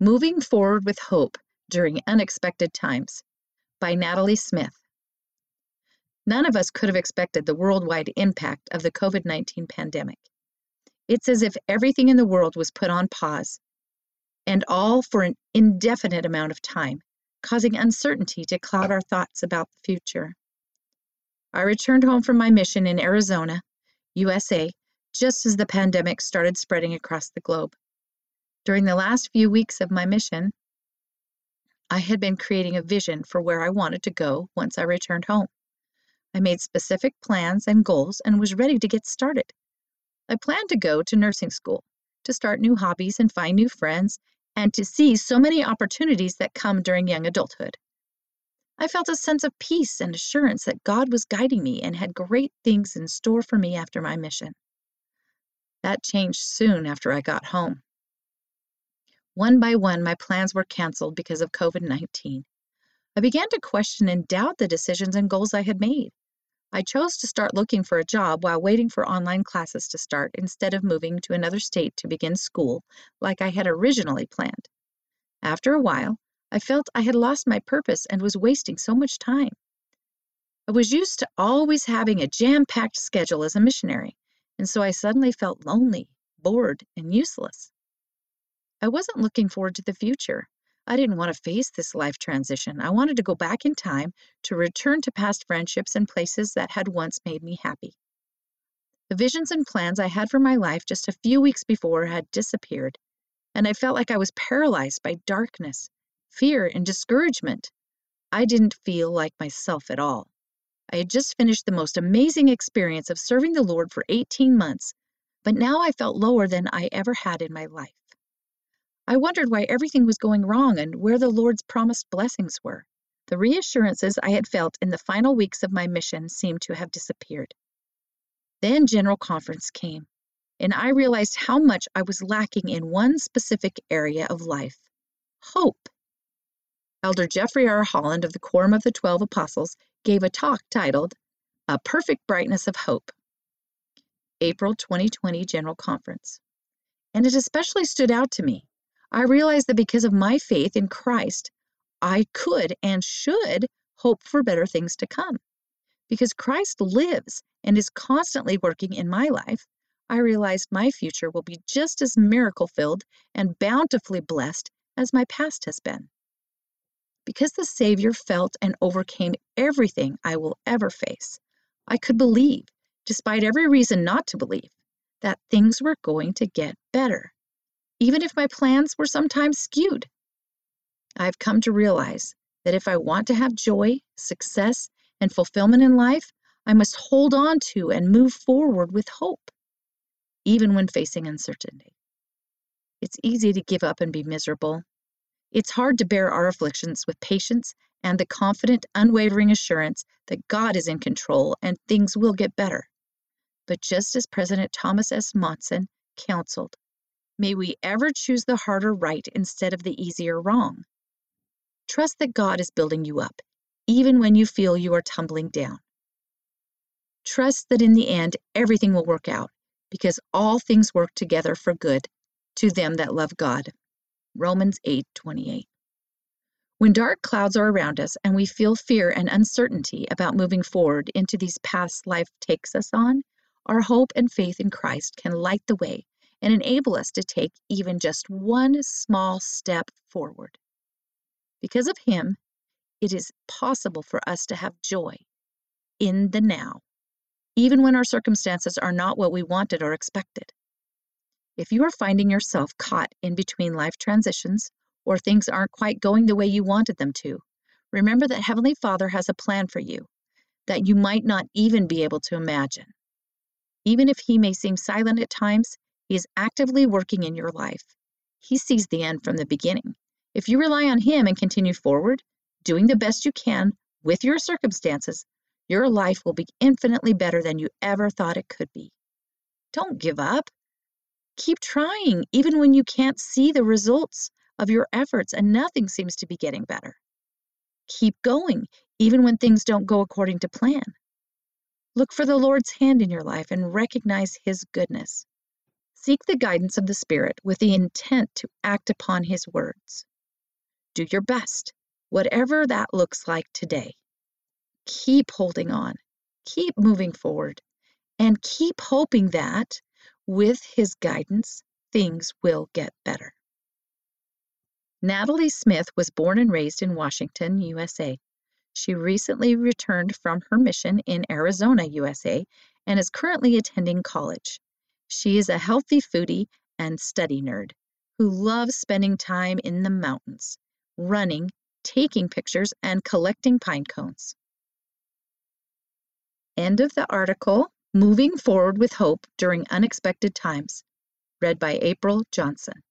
Moving Forward with Hope During Unexpected Times by Natalie Smith. None of us could have expected the worldwide impact of the COVID 19 pandemic. It's as if everything in the world was put on pause, and all for an indefinite amount of time, causing uncertainty to cloud our thoughts about the future. I returned home from my mission in Arizona, USA, just as the pandemic started spreading across the globe. During the last few weeks of my mission, I had been creating a vision for where I wanted to go once I returned home. I made specific plans and goals and was ready to get started. I planned to go to nursing school, to start new hobbies and find new friends, and to see so many opportunities that come during young adulthood. I felt a sense of peace and assurance that God was guiding me and had great things in store for me after my mission. That changed soon after I got home. One by one, my plans were canceled because of COVID 19. I began to question and doubt the decisions and goals I had made. I chose to start looking for a job while waiting for online classes to start instead of moving to another state to begin school like I had originally planned. After a while, I felt I had lost my purpose and was wasting so much time. I was used to always having a jam packed schedule as a missionary, and so I suddenly felt lonely, bored, and useless. I wasn't looking forward to the future. I didn't want to face this life transition. I wanted to go back in time to return to past friendships and places that had once made me happy. The visions and plans I had for my life just a few weeks before had disappeared, and I felt like I was paralyzed by darkness, fear, and discouragement. I didn't feel like myself at all. I had just finished the most amazing experience of serving the Lord for 18 months, but now I felt lower than I ever had in my life. I wondered why everything was going wrong and where the Lord's promised blessings were. The reassurances I had felt in the final weeks of my mission seemed to have disappeared. Then General Conference came, and I realized how much I was lacking in one specific area of life hope. Elder Jeffrey R. Holland of the Quorum of the Twelve Apostles gave a talk titled A Perfect Brightness of Hope. April 2020 General Conference. And it especially stood out to me I realized that because of my faith in Christ, I could and should hope for better things to come. Because Christ lives and is constantly working in my life, I realized my future will be just as miracle filled and bountifully blessed as my past has been. Because the Savior felt and overcame everything I will ever face, I could believe, despite every reason not to believe, that things were going to get better even if my plans were sometimes skewed. I've come to realize that if I want to have joy, success, and fulfillment in life, I must hold on to and move forward with hope, even when facing uncertainty. It's easy to give up and be miserable. It's hard to bear our afflictions with patience and the confident, unwavering assurance that God is in control and things will get better. But just as President Thomas S. Monson counseled, May we ever choose the harder right instead of the easier wrong. Trust that God is building you up, even when you feel you are tumbling down. Trust that in the end, everything will work out, because all things work together for good to them that love God. Romans 8 28. When dark clouds are around us and we feel fear and uncertainty about moving forward into these paths life takes us on, our hope and faith in Christ can light the way and enable us to take even just one small step forward. Because of Him, it is possible for us to have joy in the now, even when our circumstances are not what we wanted or expected. If you are finding yourself caught in between life transitions or things aren't quite going the way you wanted them to, remember that Heavenly Father has a plan for you that you might not even be able to imagine. Even if He may seem silent at times, he is actively working in your life. He sees the end from the beginning. If you rely on Him and continue forward, doing the best you can with your circumstances, your life will be infinitely better than you ever thought it could be. Don't give up. Keep trying, even when you can't see the results of your efforts and nothing seems to be getting better. Keep going, even when things don't go according to plan. Look for the Lord's hand in your life and recognize His goodness. Seek the guidance of the Spirit with the intent to act upon His words. Do your best, whatever that looks like today. Keep holding on, keep moving forward, and keep hoping that with His guidance, things will get better. Natalie Smith was born and raised in Washington, USA. She recently returned from her mission in Arizona, USA, and is currently attending college. She is a healthy foodie and study nerd who loves spending time in the mountains, running, taking pictures, and collecting pine cones. End of the article Moving Forward with Hope During Unexpected Times, read by April Johnson.